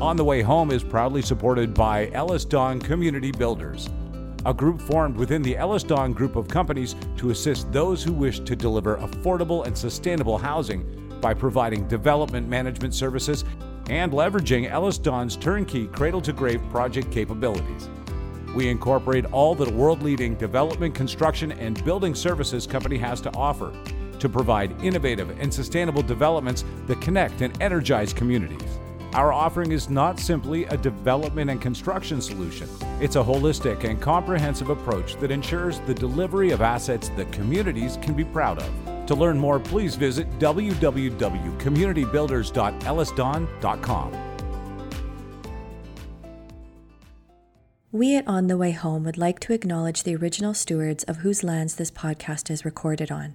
On the Way Home is proudly supported by EllisDon Community Builders, a group formed within the EllisDon group of companies to assist those who wish to deliver affordable and sustainable housing by providing development management services and leveraging EllisDon's turnkey cradle to grave project capabilities. We incorporate all that a world leading development, construction, and building services company has to offer to provide innovative and sustainable developments that connect and energize communities. Our offering is not simply a development and construction solution, it's a holistic and comprehensive approach that ensures the delivery of assets that communities can be proud of. To learn more, please visit www.communitybuilders.ellisdon.com. We at On the Way Home would like to acknowledge the original stewards of whose lands this podcast is recorded on.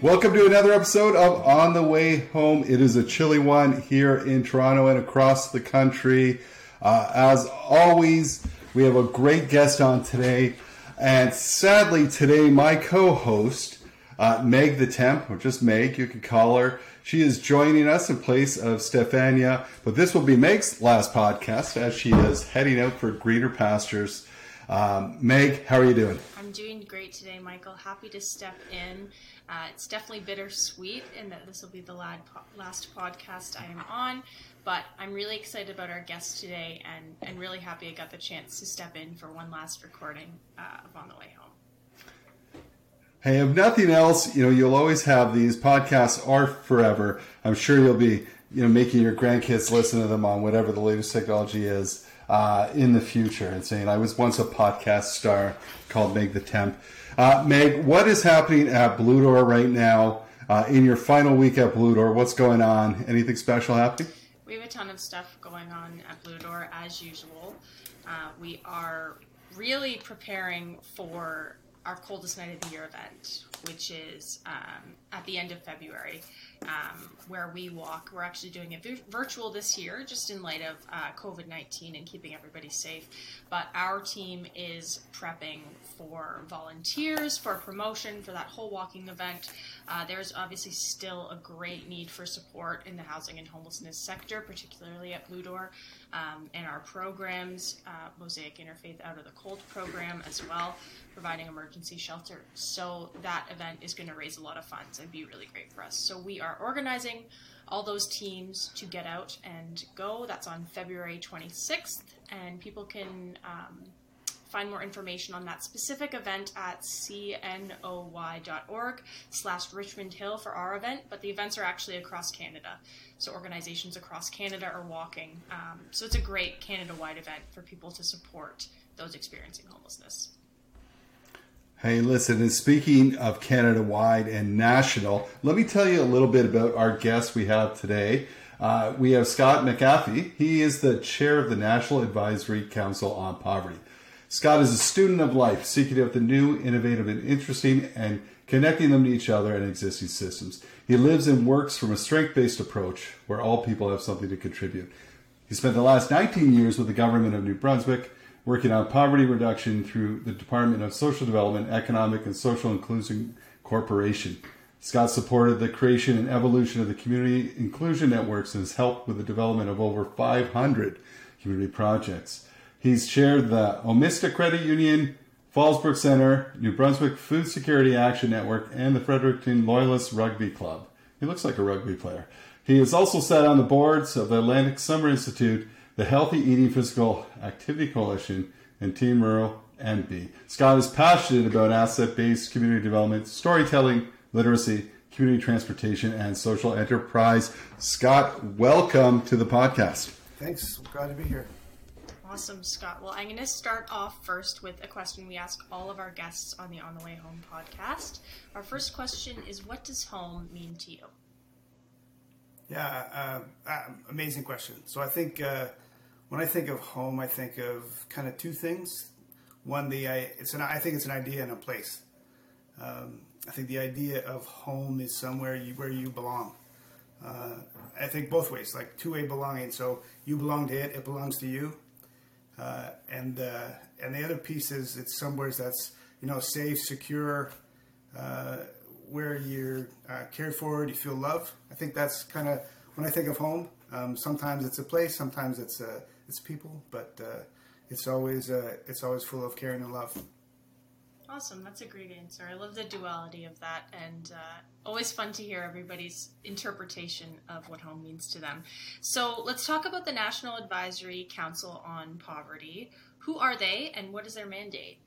Welcome to another episode of On the Way Home. It is a chilly one here in Toronto and across the country. Uh, as always, we have a great guest on today. And sadly, today, my co host, uh, Meg the Temp, or just Meg, you can call her, she is joining us in place of Stefania. But this will be Meg's last podcast as she is heading out for greener pastures. Um, Meg, how are you doing? I'm doing great today, Michael. Happy to step in uh, it's definitely bittersweet in that this will be the last podcast I am on, but I'm really excited about our guest today and, and really happy I got the chance to step in for one last recording uh, of On the Way Home. Hey, if nothing else, you know, you'll always have these podcasts are forever. I'm sure you'll be, you know, making your grandkids listen to them on whatever the latest technology is uh, in the future and saying, I was once a podcast star called Meg the Temp. Uh, Meg, what is happening at Blue Door right now? Uh, in your final week at Blue Door, what's going on? Anything special happening? We have a ton of stuff going on at Blue Door as usual. Uh, we are really preparing for our coldest night of the year event, which is um, at the end of February um, where we walk. We're actually doing it virtual this year, just in light of uh, COVID 19 and keeping everybody safe. But our team is prepping for volunteers, for promotion, for that whole walking event. Uh, there's obviously still a great need for support in the housing and homelessness sector, particularly at Blue Door. Um, and our programs, uh, Mosaic Interfaith Out of the Cold program as well, providing emergency shelter. So that event is going to raise a lot of funds and be really great for us. So we are organizing all those teams to get out and go. That's on February 26th, and people can um, find more information on that specific event at cnoy.org slash Richmond Hill for our event, but the events are actually across Canada. So organizations across Canada are walking. Um, so it's a great Canada-wide event for people to support those experiencing homelessness. Hey, listen, and speaking of Canada wide and national, let me tell you a little bit about our guest we have today. Uh, we have Scott MacAfee. He is the chair of the National Advisory Council on Poverty. Scott is a student of life, seeking out the new, innovative, and interesting, and connecting them to each other and existing systems. He lives and works from a strength based approach where all people have something to contribute. He spent the last 19 years with the government of New Brunswick working on poverty reduction through the Department of Social Development, Economic and Social Inclusion Corporation. Scott supported the creation and evolution of the community inclusion networks and has helped with the development of over 500 community projects. He's chaired the Omista Credit Union, Fallsbrook Center, New Brunswick Food Security Action Network, and the Fredericton Loyalist Rugby Club. He looks like a rugby player. He has also sat on the boards of the Atlantic Summer Institute the Healthy Eating Physical Activity Coalition, and Team Rural NB. Scott is passionate about asset based community development, storytelling, literacy, community transportation, and social enterprise. Scott, welcome to the podcast. Thanks. I'm Glad to be here. Awesome, Scott. Well, I'm going to start off first with a question we ask all of our guests on the On the Way Home podcast. Our first question is What does home mean to you? Yeah, uh, uh, amazing question. So I think uh, when I think of home, I think of kind of two things. One, the I, it's an I think it's an idea and a place. Um, I think the idea of home is somewhere you, where you belong. Uh, I think both ways, like two way belonging. So you belong to it, it belongs to you. Uh, and uh, and the other piece is it's somewhere that's you know safe, secure, uh, where you're uh, cared for, you feel love. I think that's kind of when I think of home. Um, sometimes it's a place, sometimes it's uh, it's people, but it's always it's always full of caring and love. Awesome, that's a great answer. I love the duality of that, and uh, always fun to hear everybody's interpretation of what home means to them. So let's talk about the National Advisory Council on Poverty. Who are they, and what is their mandate?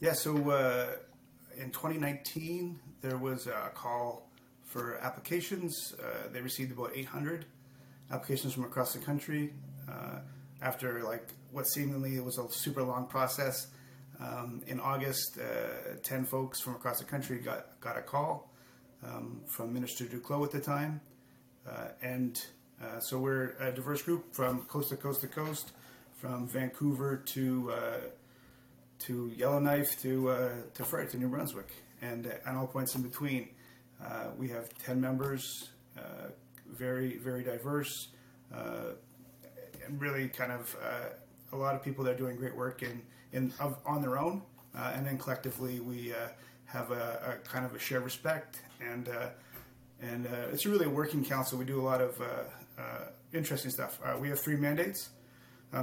Yeah, so uh, in 2019, there was a call for applications. Uh, they received about 800 applications from across the country. Uh, after like what seemingly was a super long process. Um, in August, uh, 10 folks from across the country got, got a call um, from Minister Duclos at the time. Uh, and uh, so we're a diverse group from coast to coast to coast, from Vancouver to uh, to Yellowknife to uh, to Fredericton, New Brunswick, and at all points in between. Uh, we have 10 members, very, very diverse and really kind of uh, a lot of people that are doing great work in, in of, on their own, uh, and then collectively we uh, have a, a, kind of a shared respect and uh, and uh, it's really a working council. We do a lot of interesting stuff. we have three mandates: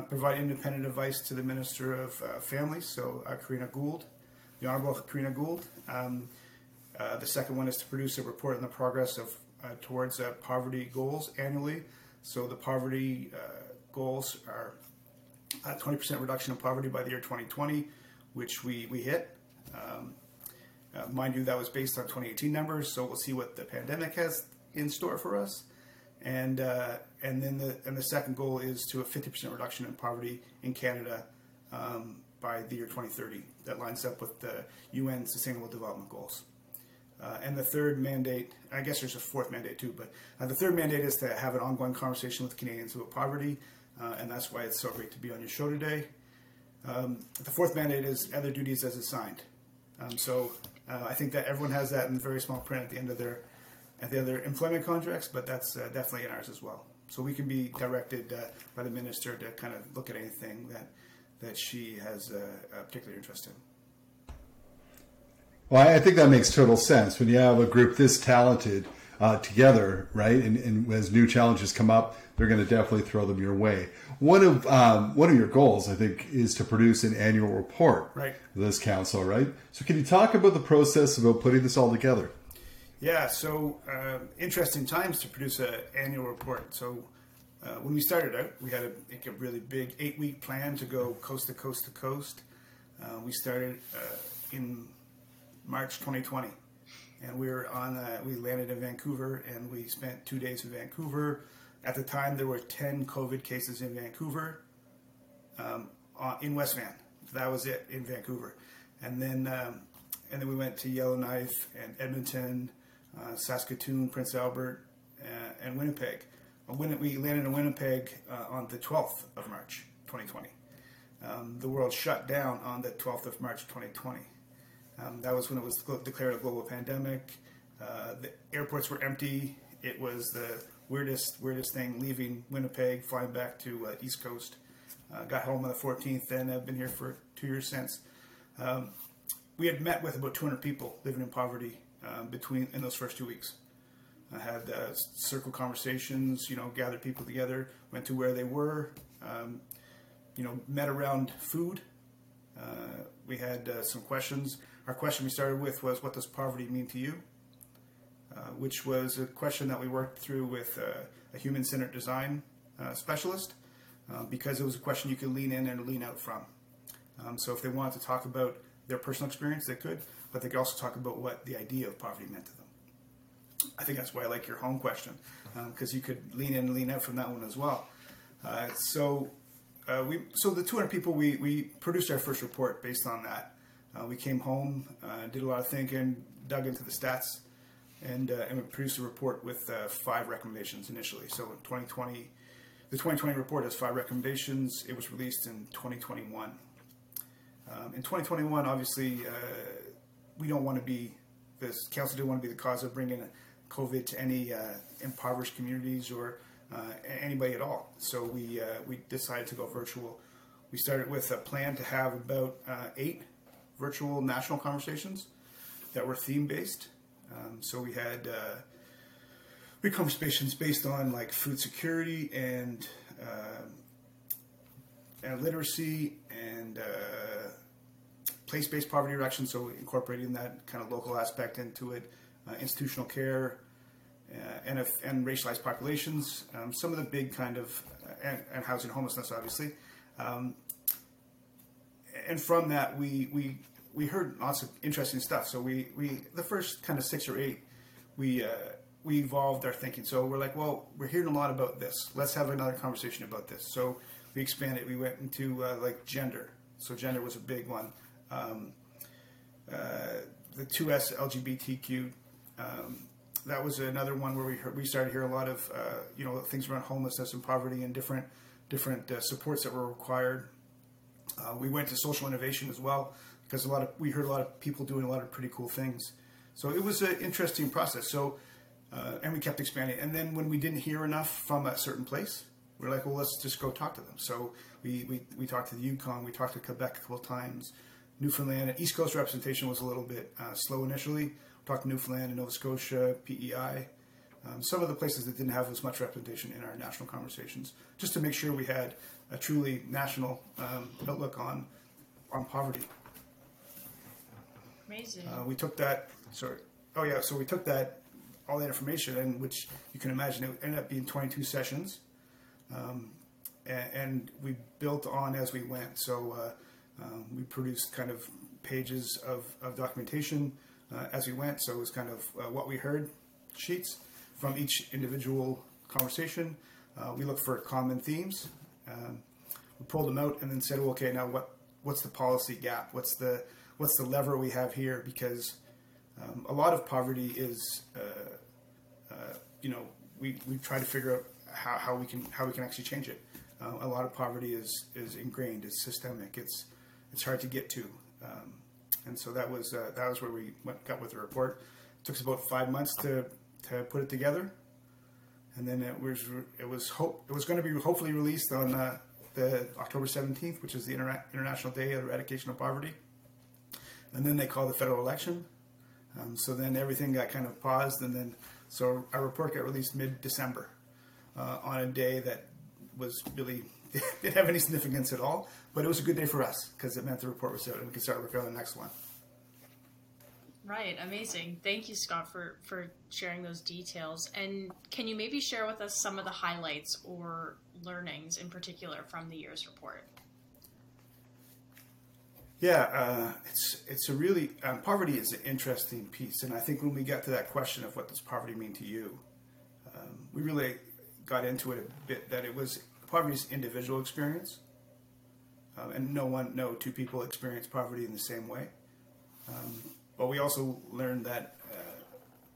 provide independent advice to the Minister of Families, so Karina Gould, the Honourable Karina Gould. Um, the second one is to produce a report on the progress of towards poverty goals annually. So the poverty goals are a 20% reduction in poverty by the year 2020, which we, we hit. Um, uh, mind you, that was based on 2018 numbers, so we'll see what the pandemic has in store for us. And uh, and then the and the second goal is to a 50% reduction in poverty in Canada um, by the year 2030. That lines up with the UN Sustainable Development Goals. Uh, and the third mandate, I guess there's a fourth mandate too, but uh, the third mandate is to have an ongoing conversation with Canadians about poverty, uh, and that's why it's so great to be on your show today. Um, the fourth mandate is other duties as assigned. Um, so uh, I think that everyone has that in very small print at the end of their at the other employment contracts, but that's uh, definitely in ours as well. So we can be directed uh, by the minister to kind of look at anything that that she has a particular interest in. Well, I think that makes total sense when you have a group this talented uh, together, right? And, and, as new challenges come up, they're going to definitely throw them your way. One of um, one of your goals, I think, is to produce an annual report. Right. This council, right? So, can you talk about the process about putting this all together? Yeah. So, uh, interesting times to produce an annual report. So. Uh, when we started out, we had a, like a really big eight-week plan to go coast to coast to coast. Uh, we started uh, in March 2020 and we were on. Uh, we landed in Vancouver, and we spent two days in Vancouver. At the time, there were ten COVID cases in Vancouver, um, in West Van. That was it in Vancouver, and then um, and then we went to Yellowknife and Edmonton, uh, Saskatoon, Prince Albert, uh, and Winnipeg. When we landed in Winnipeg uh, on the 12th of March, 2020. Um, the world shut down on the 12th of March, 2020. Um, that was when it was declared a global pandemic. Uh, the airports were empty. It was the weirdest, weirdest thing. Leaving Winnipeg, flying back to uh, East Coast. Uh, got home on the 14th, and I've been here for two years since. Um, we had met with about 200 people living in poverty um, between in those first two weeks. I had uh, circle conversations, you know, gathered people together, went to where they were, um, you know, met around food. Uh, we had uh, some questions our question we started with was, What does poverty mean to you? Uh, which was a question that we worked through with uh, a human centered design uh, specialist uh, because it was a question you could lean in and lean out from. Um, so if they wanted to talk about their personal experience, they could, but they could also talk about what the idea of poverty meant to them. I think that's why I like your home question because um, you could lean in and lean out from that one as well. Uh, so uh, we so the 200 people we we produced our first report based on that. Uh, we came home, uh, did a lot of thinking, dug into the stats, and uh, and produced a report with uh, five recommendations initially. So in 2020, the 2020 report has five recommendations. It was released in 2021. Um, in 2021, obviously, uh, we don't want to be this council didn't want to be the cause of bringing COVID to any uh, impoverished communities or anybody at all. So we we decided to go virtual. We started with a plan to have about eight virtual national conversations that were theme based. Um, so we had uh, we conversations based on like food security and uh, and literacy and uh, place-based poverty reduction. So incorporating that kind of local aspect into it, uh, institutional care, uh, and, if, and racialized populations. Um, some of the big kind of uh, and, and, housing homelessness, obviously. Um, and from that, we we we heard lots of interesting stuff. So we we the first kind of six or eight, we. Uh, we evolved our thinking. So we're like, well, we're hearing a lot about this. Let's have another conversation about this. So we expanded. We went into uh, like gender. So gender was a big one. Um, uh, the 2S LGBTQ. Um, that was another one where we heard, we started to hear a lot of uh, you know things around homelessness and poverty and different different uh, supports that were required. Uh, we went to social innovation as well because a lot of we heard a lot of people doing a lot of pretty cool things. So it was an interesting process. So uh, and we kept expanding. And then when we didn't hear enough from a certain place, we are like, well, let's just go talk to them. So we, we, we talked to the Yukon, we talked to Quebec a couple times, Newfoundland. East Coast representation was a little bit uh, slow initially. We talked to Newfoundland and Nova Scotia, PEI. Um, some of the places that didn't have as much representation in our national conversations, just to make sure we had a truly national um, outlook on on poverty. Amazing. Uh, we took that. Sorry. Oh yeah. So we took that all that information, and which you can imagine it ended up being 22 sessions, um, and, and, we built on as we went. So uh, um, we produced kind of pages of, of documentation uh, as we went. So it was kind of uh, what we heard sheets from each individual conversation. Uh, we look for common themes. Um, we pulled them out and then said, well, okay, now what what's the policy gap? What's the what's the lever we have here? Because um, a lot of poverty is uh, you know, we, we try to figure out how, how we can how we can actually change it. Uh, a lot of poverty is is ingrained. It's systemic. It's it's hard to get to, um, and so that was uh, that was where we went, got with the report. It took us about five months to to put it together, and then it was it was hope it was going to be hopefully released on uh, the October seventeenth, which is the Inter- International Day of Eradication of Poverty. And then they called the federal election, um, so then everything got kind of paused, and then so our report got released mid-December uh, on a day that was really didn't have any significance at all, but it was a good day for us because it meant the report was out and we could start working on the next one. Right, amazing. Thank you, Scott, for for sharing those details. And can you maybe share with us some of the highlights or learnings in particular from the year's report? Yeah, uh, it's it's a really um, poverty is an interesting piece, and I think when we get to that question of what does poverty mean to you, um, we really got into it a bit that it was poverty's individual experience, um, and no one, no two people experience poverty in the same way. But we also learned that, uh,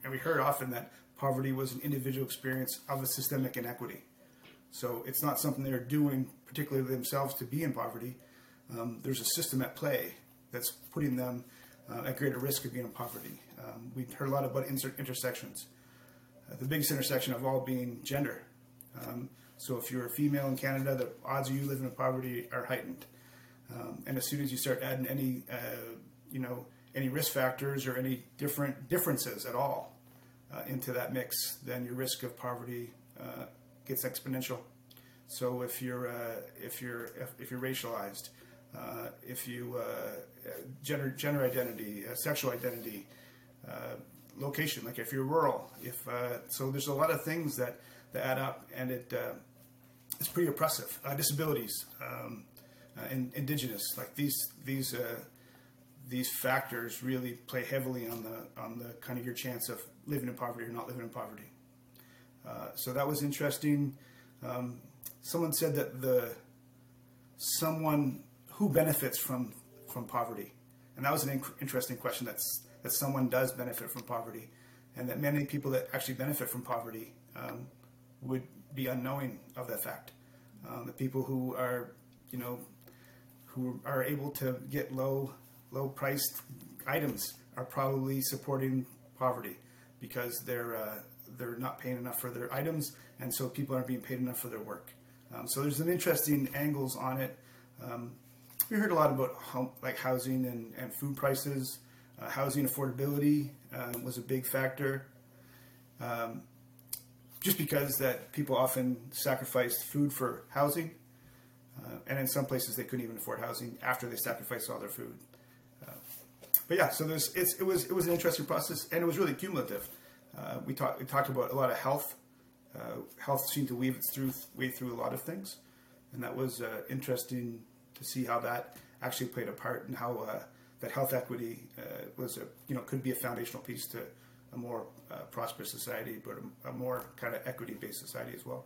and we heard often that poverty was an individual experience of a systemic inequity. So it's not something they're doing particularly themselves to be in poverty um, there's a system at play that's putting them uh, at greater risk of being in poverty. Um, we heard a lot about inter- intersections. Uh, the biggest intersection of all being gender. Um, so if you're a female in Canada, the odds of you living in poverty are heightened. Um, and as soon as you start adding any, uh, you know, any risk factors or any different differences at all uh, into that mix, then your risk of poverty uh, gets exponential. So if you're uh, if you're if, if you're racialized, uh, if you uh, gender gender identity, uh, sexual identity, location, like if you're rural, if so, there's a lot of things that, that add up, and it it's pretty oppressive. disabilities, um, in, indigenous, like these these these factors really play heavily on the on the kind of your chance of living in poverty or not living in poverty. Uh, so that was interesting. Um, someone said that the someone who benefits from from poverty, and that was an inc- interesting question. That's that someone does benefit from poverty, and that many people that actually benefit from poverty um, would be unknowing of that fact. Um, the people who are, you know, who are able to get low low priced items are probably supporting poverty because they're uh, they're not paying enough for their items, and so people aren't being paid enough for their work. Um, so there's some interesting angles on it. Um, we heard a lot about home, like housing and, and food prices. Uh, housing affordability uh, was a big factor. Um, just because that people often sacrificed food for housing, uh, and in some places they couldn't even afford housing after they sacrificed all their food. But yeah, so there's it's, it was it was an interesting process, and it was really cumulative. Uh, we talked we talked about a lot of health. Uh, health seemed to weave its through way through a lot of things, and that was uh, interesting to see how that actually played a part and how uh, that health equity uh, was a you know could be a foundational piece to a more uh, prosperous society, but a, a more kind of equity based society as well.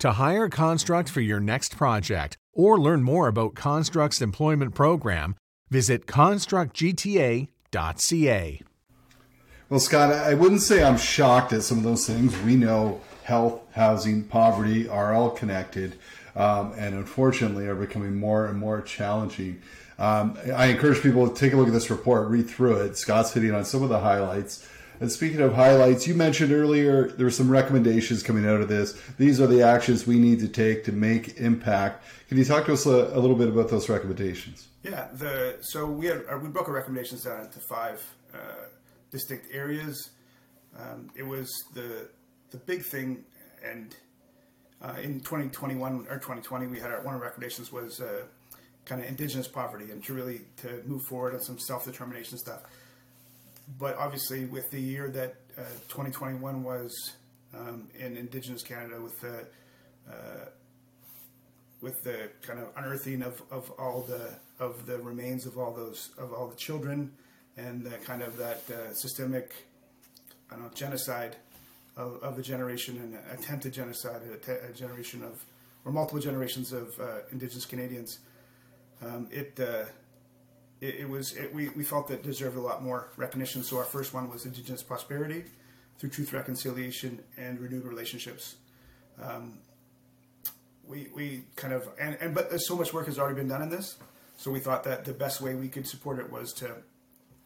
To hire Construct for your next project or learn more about Construct's employment program, visit constructgta.ca. Well, Scott, I wouldn't say I'm shocked at some of those things. We know health, housing, poverty are all connected, um, and unfortunately are becoming more and more challenging. Um, I encourage people to take a look at this report, read through it. Scott's hitting on some of the highlights. And speaking of highlights, you mentioned earlier there were some recommendations coming out of this. These are the actions we need to take to make impact. Can you talk to us a, a little bit about those recommendations? Yeah, the so we had we broke our recommendations down into five uh, distinct areas. Um, it was the the big thing, and uh, in 2021 or 2020, we had our one of our recommendations was uh, kind of indigenous poverty and to really to move forward on some self determination stuff but obviously, with the year that uh, 2021 was um, in Indigenous Canada, with the uh, with the kind of unearthing of, of all the of the remains of all those of all the children, and the kind of that uh, systemic, I don't know, genocide of, of the generation and attempted genocide, a, te- a generation of or multiple generations of uh, Indigenous Canadians. Um, it uh, it, it was it, we, we felt that deserved a lot more recognition. So our first one was Indigenous prosperity through truth, reconciliation, and renewed relationships. Um, we we kind of and, and but so much work has already been done in this. So we thought that the best way we could support it was to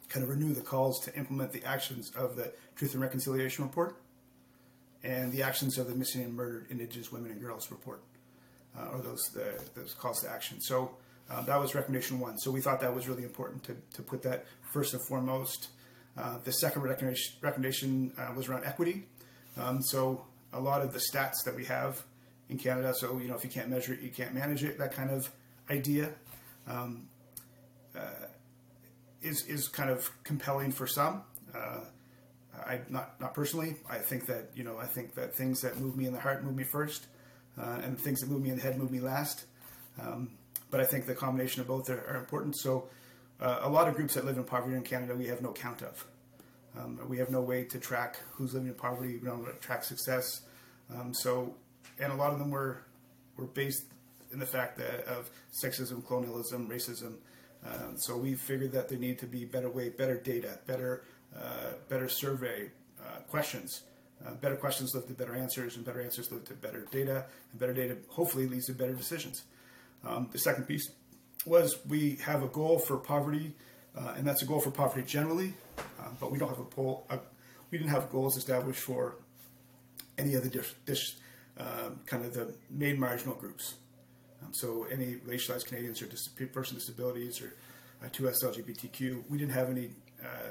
kind of renew the calls to implement the actions of the Truth and Reconciliation Report and the actions of the Missing and Murdered Indigenous Women and Girls Report, uh, or those the, those calls to action. So uh, that was recommendation one. So we thought that was really important to, to put that first and foremost. Uh, the second recommendation, recommendation uh, was around equity. Um, so a lot of the stats that we have in Canada, so you know if you can't measure it, you can't manage it. That kind of idea um, uh, is is kind of compelling for some. Uh, I not not personally. I think that you know I think that things that move me in the heart move me first, uh, and things that move me in the head move me last. Um, but I think the combination of both are, are important. So, uh, a lot of groups that live in poverty in Canada, we have no count of. Um, we have no way to track who's living in poverty. We don't track success. Um, so, and a lot of them were were based in the fact that of sexism, colonialism, racism. Um, so we figured that there need to be better way, better data, better uh, better survey uh, questions. Uh, better questions lead to better answers, and better answers lead to better data, and better data hopefully leads to better decisions. Um, the second piece was we have a goal for poverty, uh, and that's a goal for poverty generally, uh, but we don't have a poll. Uh, we didn't have goals established for any other dish, dish um, kind of the main marginal groups. Um, so any racialized Canadians or dis- person with disabilities or uh, 2S LGBTQ, we didn't have any uh,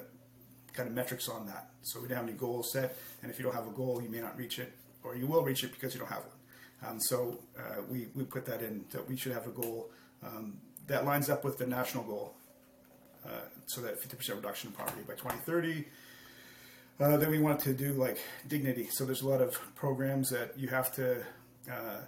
kind of metrics on that. So we didn't have any goals set, and if you don't have a goal, you may not reach it, or you will reach it because you don't have one. Um, so uh, we, we put that in that we should have a goal um, that lines up with the national goal. Uh, so that 50% reduction in poverty by 2030. Uh, then we want to do like dignity. So there's a lot of programs that you have to uh,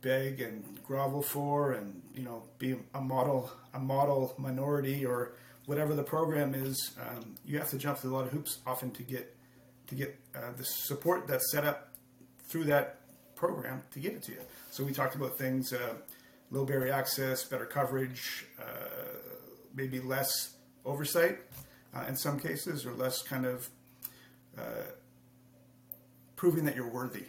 beg and grovel for, and you know, be a model, a model minority, or whatever the program is. Um, you have to jump through a lot of hoops often to get to get uh, the support that's set up through that program to get it to you. So we talked about things, uh, low barrier access, better coverage, uh, maybe less oversight uh, in some cases, or less kind of uh, proving that you're worthy.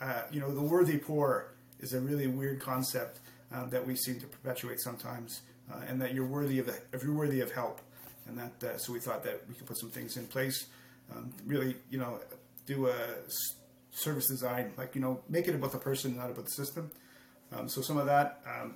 Uh, you know, the worthy poor is a really weird concept um, that we seem to perpetuate sometimes, and that you're worthy of if you're worthy of help, and that so we thought that we could put some things in place, um, really, you know, do a service design, like you know, make it about the person, not about the system. Um, so some of that, um,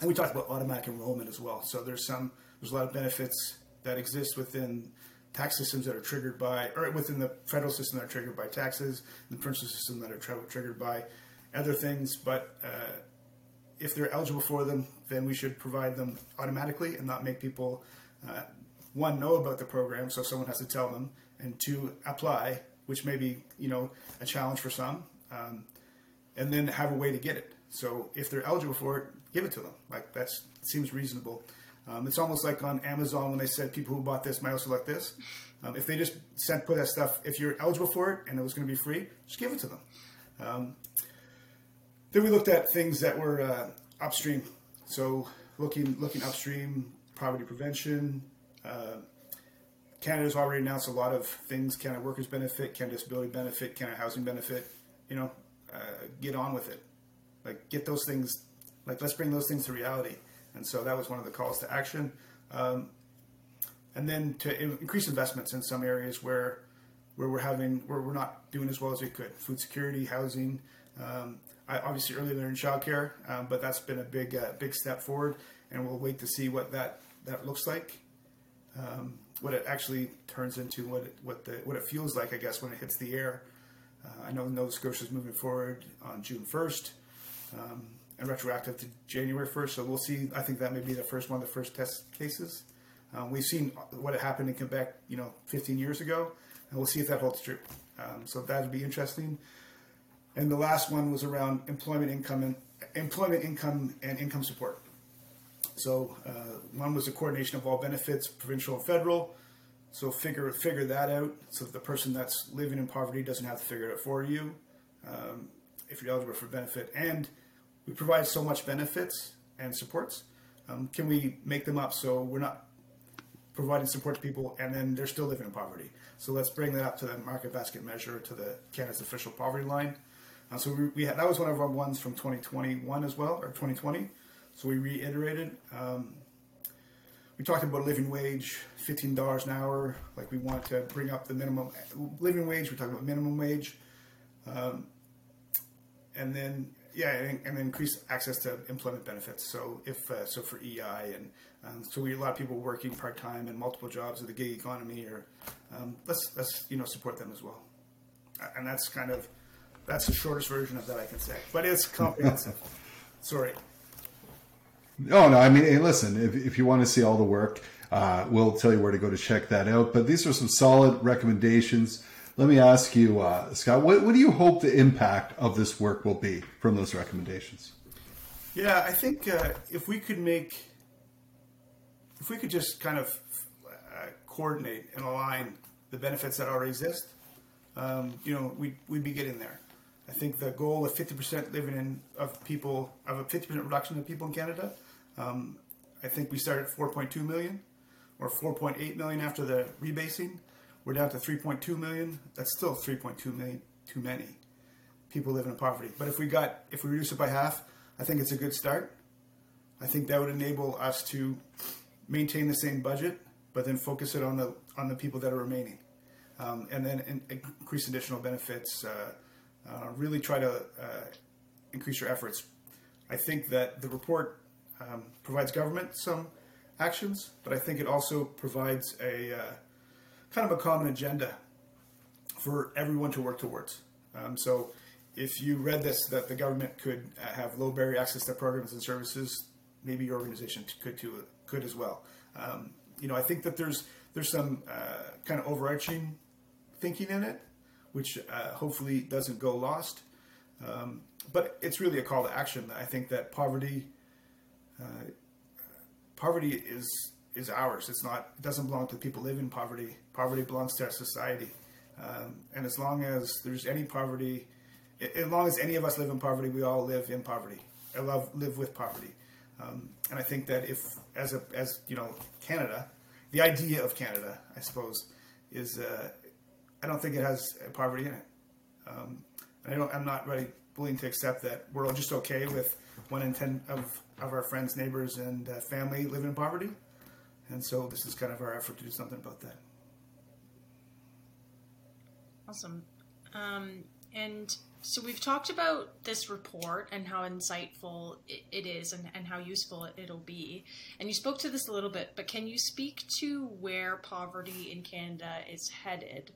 and we talked about automatic enrollment as well. So there's some, there's a lot of benefits that exist within tax systems that are triggered by, or within the federal system that are triggered by taxes, the provincial system that are tra- triggered by other things. But uh, if they're eligible for them, then we should provide them automatically and not make people uh, one know about the program, so someone has to tell them, and two apply, which may be you know a challenge for some, um, and then have a way to get it. So if they're eligible for it, give it to them. Like that seems reasonable. Um, it's almost like on Amazon when they said people who bought this might also like this. Um, if they just sent put that stuff, if you're eligible for it and it was going to be free, just give it to them. Um, then we looked at things that were uh, upstream. So looking looking upstream, poverty prevention. Uh, Canada's already announced a lot of things: Canada Workers Benefit, Canada Disability Benefit, Canada Housing Benefit. You know, uh, get on with it. Like get those things. Like let's bring those things to reality. And so that was one of the calls to action. Um, and then to increase investments in some areas where where we're having where we're not doing as well as we could. Food security, housing. Um, I, obviously, early learning childcare, um, but that's been a big uh, big step forward, and we'll wait to see what that that looks like, um, what it actually turns into, what it, what the what it feels like, I guess, when it hits the air. Uh, I know Nova Scotia is moving forward on June first. Um, and retroactive to January 1st. So we'll see. I think that may be the first one of the first test cases. Um, we've seen what happened in Quebec, you know, 15 years ago, and we'll see if that holds true. Um, so that would be interesting. And the last one was around employment income and employment income and income support. So uh, one was the coordination of all benefits, provincial and federal. So figure figure that out, so that the person that's living in poverty doesn't have to figure it out for you. Um, if you're eligible for benefit, and we provide so much benefits and supports. Um, can we make them up so we're not providing support to people and then they're still living in poverty? So let's bring that up to the market basket measure to the Canada's official poverty line. Uh, so we, we had, that was one of our ones from 2021 as well, or 2020. So we reiterated. Um, we talked about living wage, $15 an hour. Like we want to bring up the minimum living wage. We talked about minimum wage. Um, and then yeah, and, and increase access to employment benefits. So if uh, so for EI and um, so we a lot of people working part time and multiple jobs in the gig economy, or um, let's let's you know support them as well. And that's kind of that's the shortest version of that I can say, but it's comprehensive. Sorry. Oh no, I mean, hey, listen, if if you want to see all the work, uh, we'll tell you where to go to check that out. But these are some solid recommendations. Let me ask you, uh, Scott, what, what do you hope the impact of this work will be from those recommendations? Yeah, I think uh, if we could make, if we could just kind of uh, coordinate and align the benefits that already exist, um, you know, we, we'd be getting there. I think the goal of 50% living in of people of a 50% reduction of people in Canada. Um, I think we started at 4.2 million or 4.8 million after the rebasing. We're down to 3.2 million. That's still 3.2 million too many people living in poverty. But if we got if we reduce it by half, I think it's a good start. I think that would enable us to maintain the same budget, but then focus it on the on the people that are remaining, um, and then in, increase additional benefits. Uh, uh, really try to uh, increase your efforts. I think that the report um, provides government some actions, but I think it also provides a uh, kind of a common agenda for everyone to work towards. Um, so if you read this, that the government could uh, have low barrier access to programs and services, maybe your organization could too, could as well. Um, you know, I think that there's there's some uh, kind of overarching thinking in it, which uh, hopefully doesn't go lost. Um, but it's really a call to action. I think that poverty, uh, poverty is is ours. It's not. It doesn't belong to people living in poverty. Poverty belongs to our society. Um, and as long as there's any poverty, as long as any of us live in poverty, we all live in poverty. I love live with poverty. Um, and I think that if, as a, as you know, Canada, the idea of Canada, I suppose, is uh, I don't think it has poverty in it. Um, I don't. I'm not really willing to accept that we're all just okay with one in ten of, of our friends, neighbors, and uh, family live in poverty. And so this is kind of our effort to do something about that. Awesome. Um, and so we've talked about this report and how insightful it is and, and how useful it'll be. And you spoke to this a little bit, but can you speak to where poverty in Canada is headed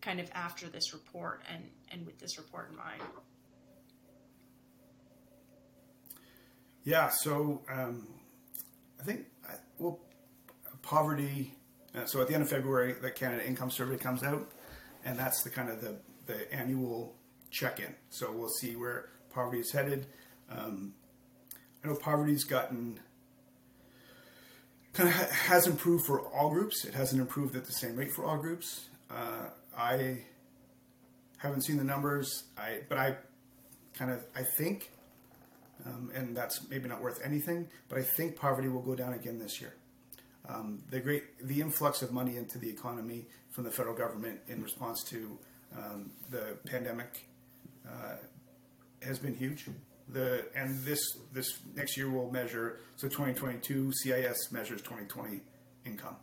kind of after this report and, and with this report in mind? Yeah, so um, I think, well, poverty. Uh, so at the end of February, the Canada Income Survey comes out, and that's the kind of the, the annual check-in. So we'll see where poverty is headed. Um, I know poverty's gotten kind of ha- has improved for all groups. It hasn't improved at the same rate for all groups. Uh, I haven't seen the numbers. I but I kind of I think, um, and that's maybe not worth anything. But I think poverty will go down again this year. Um, the great the influx of money into the economy from the federal government in response to um, the pandemic uh, has been huge. The and this this next year will measure so 2022 CIS measures 2020 income.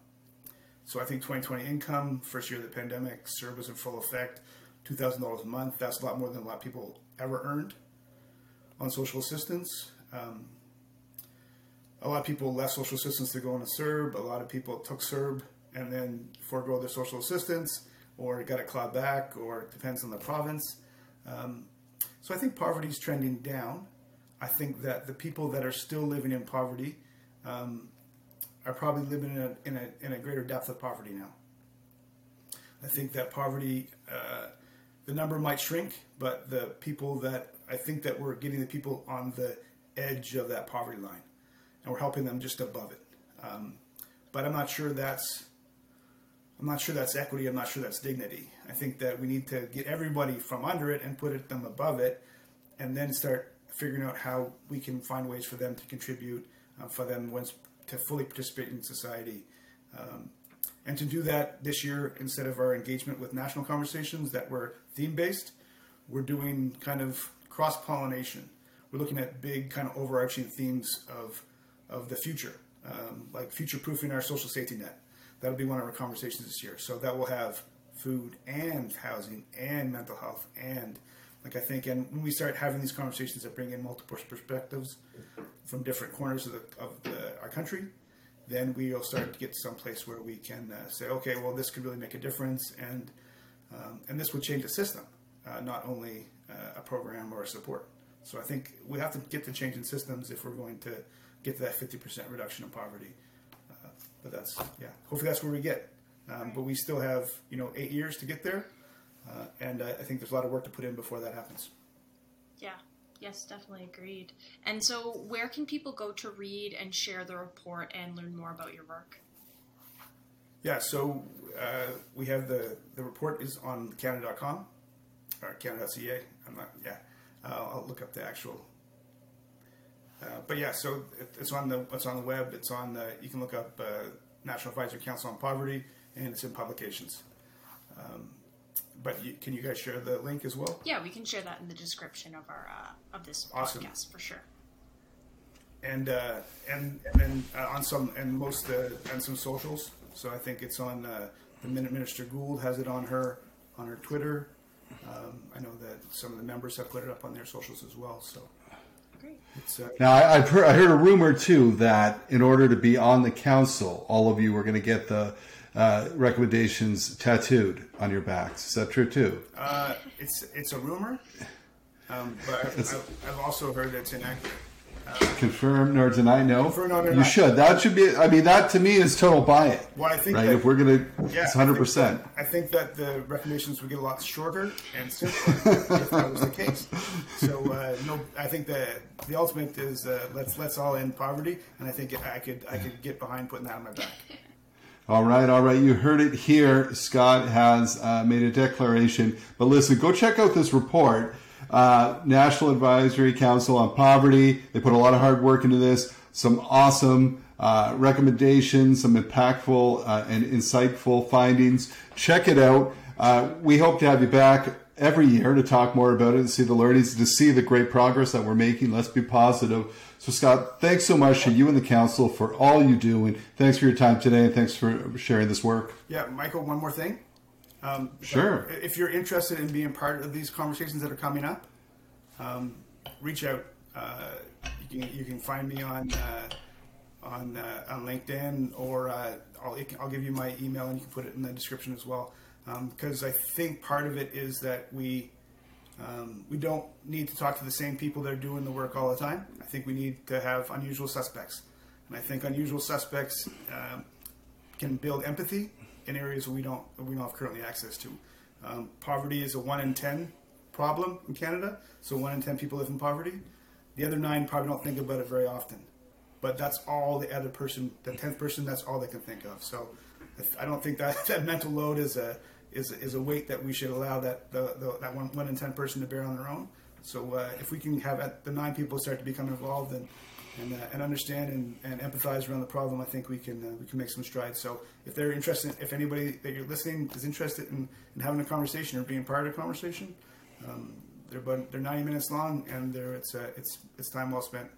So I think 2020 income first year of the pandemic CERB was in full effect, two thousand dollars a month. That's a lot more than a lot of people ever earned on social assistance. Um, a lot of people left social assistance to go into CERB. A lot of people took CERB and then forego their social assistance or got it clawed back or it depends on the province. Um, so I think poverty is trending down. I think that the people that are still living in poverty um, are probably living in a, in a, in, a, greater depth of poverty now. I think that poverty, uh, the number might shrink, but the people that I think that we're getting the people on the edge of that poverty line and we're helping them just above it. Um, but I'm not sure that's I'm not sure that's equity. I'm not sure that's dignity. I think that we need to get everybody from under it and put it, them above it, and then start figuring out how we can find ways for them to contribute, uh, for them once to fully participate in society. Um, and to do that this year, instead of our engagement with national conversations that were theme based, we're doing kind of cross pollination. We're looking at big, kind of overarching themes of of the future, um, like future proofing our social safety net. That'll be one of our conversations this year. So that will have food and housing and mental health and like I think, and when we start having these conversations that bring in multiple perspectives from different corners of, the, of the, our country, then we'll start to get to some place where we can uh, say, okay, well, this could really make a difference, and um, and this would change the system, uh, not only a program or a support. So I think we have to get to change in systems if we're going to get to that 50% reduction in poverty. Uh, but that's, yeah, hopefully that's where we get. Um, but we still have, you know, eight years to get there. Uh, and I, I think there's a lot of work to put in before that happens. Yeah. Yes, definitely agreed. And so, where can people go to read and share the report and learn more about your work? Yeah, so uh, we have the the report is on Canada.com or Canada.ca. I'm not, yeah, uh, I'll look up the actual uh, but yeah, so it's on the it's on the web. It's on the you can look up uh, National Advisory Council on Poverty, and it's in publications. Um, but you, can you guys share the link as well? Yeah, we can share that in the description of our uh, of this awesome. podcast for sure. And uh, and and uh, on some and most uh, and some socials. So I think it's on uh, the Minister Gould has it on her on her Twitter. Um, I know that some of the members have put it up on their socials as well. So great. Uh, now, I, have heard, I heard a rumor too that in order to be on the council, all of you were going to get the uh, recommendations tattooed on your backs. Is that true too? Uh, it's it's a rumor. Um, but I've, I've, I've also heard that it's inaccurate. Confirm nor deny? No. Confirm nor deny. You should. That should be. I mean, that to me is total buy it. Well, I think right. that- if we're gonna, Yeah, it's I hundred think percent. that- I think that the recommendations would get a lot shorter and simpler if that was the case. So, uh, no, I think that the ultimate is uh, let's let's all end poverty, and I think I could I could get behind putting that on my back. All right, all right. You heard it here. Scott has uh, made a declaration. But listen, go check out this report. Uh, National Advisory Council on Poverty. They put a lot of hard work into this. Some awesome uh, recommendations, some impactful uh, and insightful findings. Check it out. Uh, we hope to have you back every year to talk more about it and see the learnings, to see the great progress that we're making. Let's be positive. So, Scott, thanks so much to you and the council for all you do, and thanks for your time today, and thanks for sharing this work. Yeah, Michael. One more thing. Um, Sure. If you're interested in being part of these conversations that are coming up, um, reach out. Uh, you can you can find me on uh, on uh, on LinkedIn or uh, I'll I'll give you my email and you can put it in the description as well. Because I think part of it is that we um, we don't need to talk to the same people that are doing the work all the time. I think we need to have unusual suspects, and I think unusual suspects um, can build empathy in areas we don't we don't have currently access to. Um, poverty is a one in ten problem in Canada, so one in ten people live in poverty. The other nine probably don't think about it very often, but that's all the other person, the tenth person, that's all they can think of. So I don't think that that mental load is a is, is a weight that we should allow that the, the, that one one in ten person to bear on their own. So uh, if we can have the nine people start to become involved and and, uh, and understand and, and empathize around the problem, I think we can uh, we can make some strides. So if they're interested, if anybody that you're listening is interested in, in having a conversation or being part of a conversation, um, they're about, they're 90 minutes long and they're it's uh, it's it's time well spent.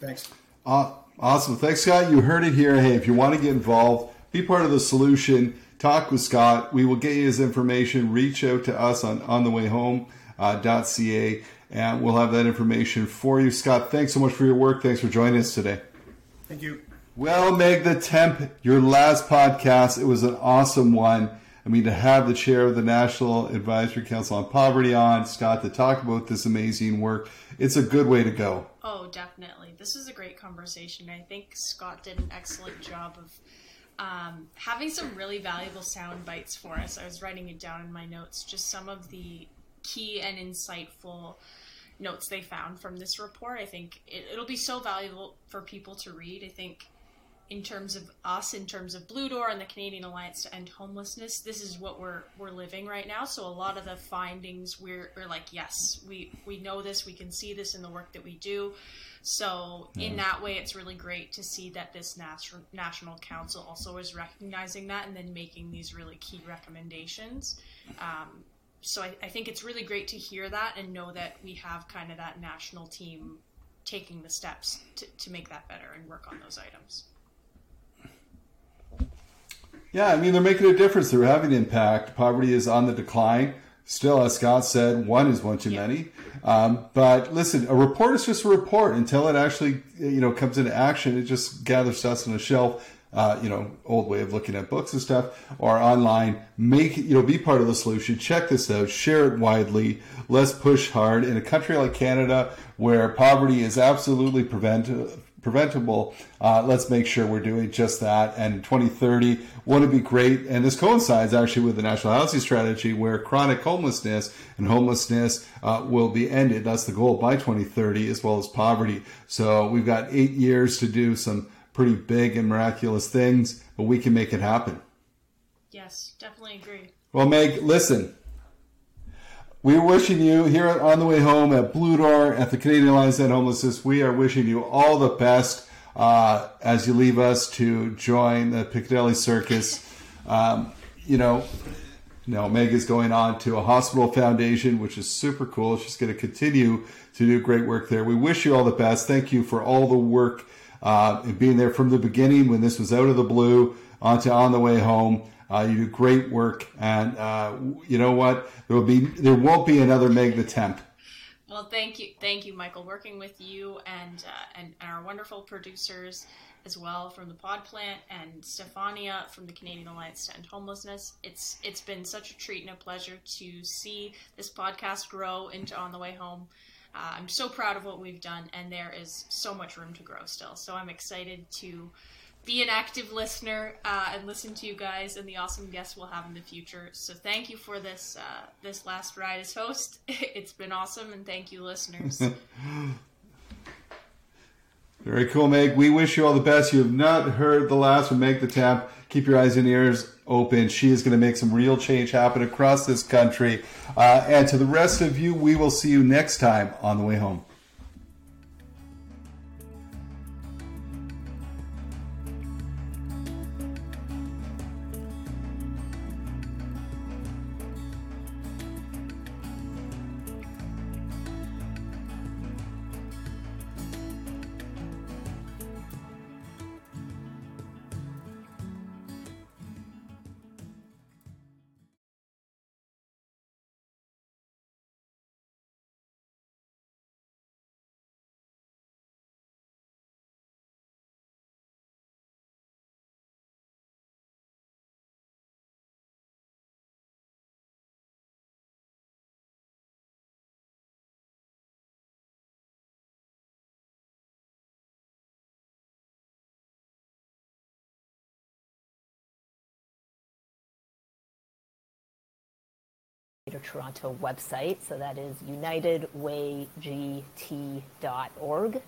Thanks. Awesome. Thanks, Scott. You heard it here. Hey, if you want to get involved, be part of the solution, talk with Scott. We will get you his information. Reach out to us on on the way home. Uh, .ca and we'll have that information for you. Scott, thanks so much for your work. Thanks for joining us today. Thank you. Well, Meg the Temp, your last podcast, it was an awesome one. I mean, to have the chair of the National Advisory Council on Poverty on, Scott, to talk about this amazing work, it's a good way to go. Oh, definitely. This is a great conversation. I think Scott did an excellent job of um, having some really valuable sound bites for us. I was writing it down in my notes, just some of the key and insightful notes they found from this report. I think it, it'll be so valuable for people to read. I think in terms of us, in terms of Blue Door and the Canadian Alliance to End Homelessness, this is what we're we're living right now. So a lot of the findings we're, we're like, yes, we we know this, we can see this in the work that we do. So in that way, it's really great to see that this national national council also is recognizing that and then making these really key recommendations. Um, so I, I think it's really great to hear that and know that we have kind of that national team taking the steps to, to make that better and work on those items. Yeah, I mean, they're making a difference. They're having impact. Poverty is on the decline. Still, as Scott said, one is one too Yeah. many. Um, but listen, a report is just a report until it actually, you know, comes into action. It just gathers dust on a shelf. Uh, you know, old way of looking at books and stuff, or online. Make you know, be part of the solution. Check this out. Share it widely. Let's push hard in a country like Canada, where poverty is absolutely prevent preventable. Uh, let's make sure we're doing just that. And 2030, wouldn't it be great? And this coincides actually with the National Housing Strategy, where chronic homelessness and homelessness uh, will be ended. That's the goal by 2030, as well as poverty. So we've got eight years to do some pretty big and miraculous things, but we can make it happen. Yes, definitely agree. Well, Meg, listen. We're wishing you here on the way home at Blue Door at the Canadian Alliance End Homelessness. We are wishing you all the best uh, as you leave us to join the Piccadilly Circus. Um, you know, now Meg is going on to a hospital foundation, which is super cool. She's going to continue to do great work there. We wish you all the best. Thank you for all the work uh, being there from the beginning when this was out of the blue onto on the way home. Uh, you do great work, and uh, you know what? There will be there won't be another Meg the Temp. Well, thank you, thank you, Michael. Working with you and uh, and our wonderful producers as well from the Pod Plant and Stefania from the Canadian Alliance to End Homelessness. It's it's been such a treat and a pleasure to see this podcast grow into On the Way Home. Uh, I'm so proud of what we've done, and there is so much room to grow still. So I'm excited to be an active listener uh, and listen to you guys and the awesome guests we'll have in the future. So thank you for this uh, this last ride as host. it's been awesome, and thank you, listeners. Very cool, Meg. We wish you all the best. You have not heard the last from Meg the Tap. Keep your eyes and ears open. She is going to make some real change happen across this country. Uh, and to the rest of you, we will see you next time on the way home. Greater Toronto website. So that is unitedwaygt.org. Uh,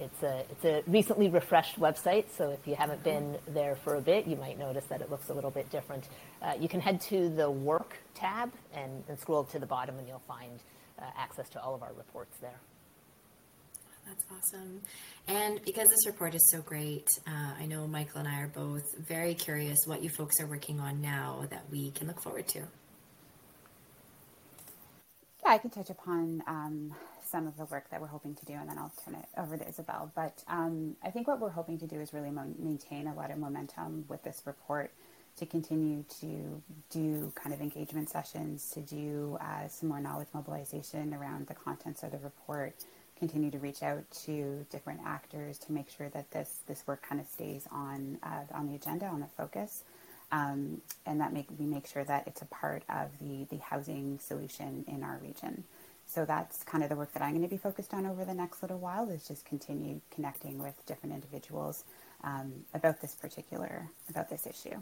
it's a it's a recently refreshed website, so if you haven't been there for a bit, you might notice that it looks a little bit different. Uh, you can head to the Work tab and, and, scroll to the bottom, and you'll find uh, access to all of our reports there. That's awesome. And because this report is so great, uh, I know Michael and I are both very curious what you folks are working on now that we can look forward to. Yeah, I can touch upon um, some of the work that we're hoping to do, and then I'll turn it over to Isabel. But um, I think what we're hoping to do is really mo- maintain a lot of momentum with this report to continue to do kind of engagement sessions, to do uh, some more knowledge mobilization around the contents of the report, continue to reach out to different actors to make sure that this this work kind of stays on uh, on the agenda, on the focus um, and that make we make sure that it's a part of the the housing solution in our region. So that's kind of the work that I'm going to be focused on over the next little while is just continue connecting with different individuals um, about this particular about this issue.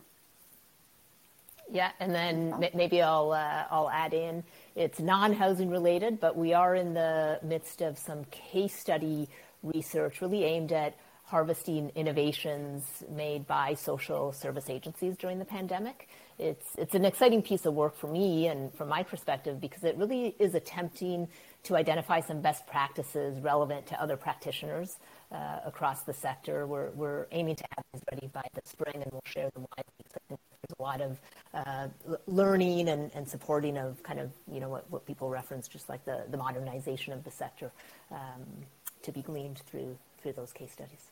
Yeah, and then maybe I'll uh, I'll add in it's non-housing related, but we are in the midst of some case study research really aimed at harvesting innovations made by social service agencies during the pandemic. It's, it's an exciting piece of work for me and from my perspective because it really is attempting to identify some best practices relevant to other practitioners uh, across the sector. We're, we're aiming to have these ready by the spring and we'll share them widely. There's a lot of uh, learning and, and supporting of kind of, you know, what, what people reference, just like the, the modernization of the sector um, to be gleaned through, through those case studies.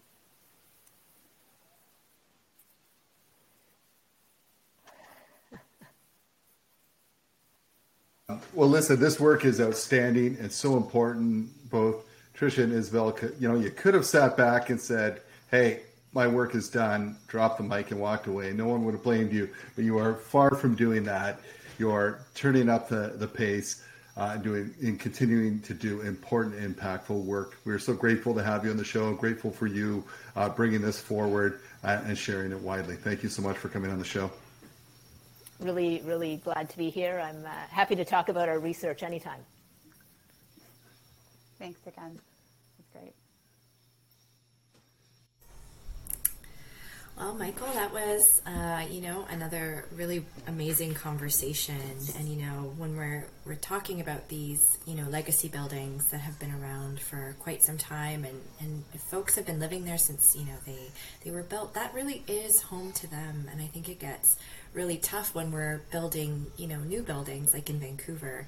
Well, listen, this work is outstanding. It's so important. Both Tricia and Isabel, you know, you could have sat back and said, "Hey, my work is done." Dropped the mic and walked away. No one would have blamed you. But you are far from doing that. You are turning up the the pace. Uh, doing and continuing to do important, impactful work. We're so grateful to have you on the show. Grateful for you uh, bringing this forward uh, and sharing it widely. Thank you so much for coming on the show really, really glad to be here. I'm uh, happy to talk about our research anytime. Thanks again. That's great. Well, Michael, that was, uh, you know, another really amazing conversation. And you know, when we're we're talking about these, you know, legacy buildings that have been around for quite some time, and and folks have been living there since you know they they were built. That really is home to them, and I think it gets really tough when we're building, you know, new buildings like in Vancouver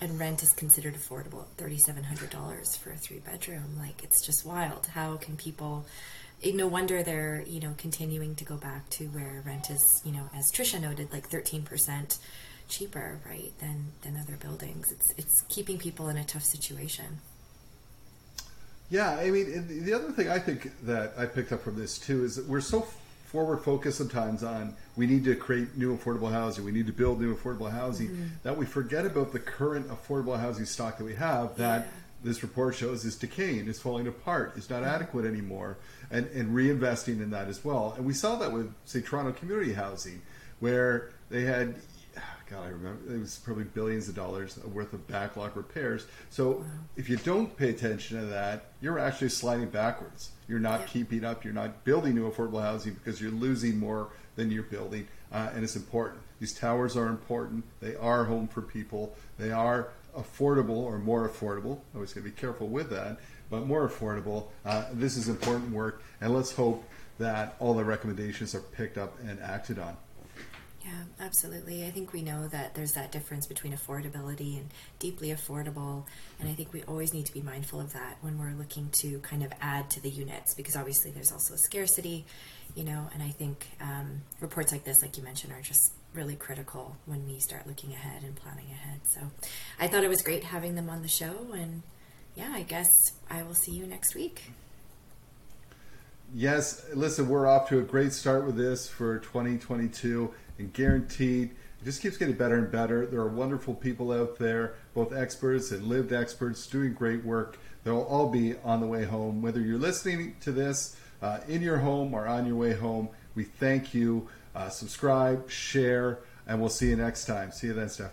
and rent is considered affordable at $3700 for a three bedroom like it's just wild how can people eh, no wonder they're you know continuing to go back to where rent is you know as Tricia noted like 13% cheaper, right, than than other buildings. It's it's keeping people in a tough situation. Yeah, I mean, the other thing I think that I picked up from this too is that we're so forward focused sometimes on we need to create new affordable housing, we need to build new affordable housing, mm-hmm. that we forget about the current affordable housing stock that we have that yeah. this report shows is decaying, is falling apart, is not mm-hmm. adequate anymore, and, and reinvesting in that as well. And we saw that with, say, Toronto Community Housing, where they had God, I remember it was probably billions of dollars worth of backlog repairs. So wow. if you don't pay attention to that, you're actually sliding backwards. You're not yeah. keeping up. You're not building new affordable housing because you're losing more than you're building, uh, and it's important. These towers are important. They are home for people. They are affordable or more affordable. I always got to be careful with that, but more affordable. Uh, this is important work, and let's hope that all the recommendations are picked up and acted on. Yeah, absolutely. I think we know that there's that difference between affordability and deeply affordable. And I think we always need to be mindful of that when we're looking to kind of add to the units because obviously there's also a scarcity, you know. And I think um, reports like this, like you mentioned, are just really critical when we start looking ahead and planning ahead. So I thought it was great having them on the show. And yeah, I guess I will see you next week. Yes, listen, we're off to a great start with this for 2022 and guaranteed. It just keeps getting better and better. There are wonderful people out there, both experts and lived experts, doing great work. They'll all be on the way home. Whether you're listening to this uh, in your home or on your way home, we thank you. Uh, subscribe, share, and we'll see you next time. See you then, Steph.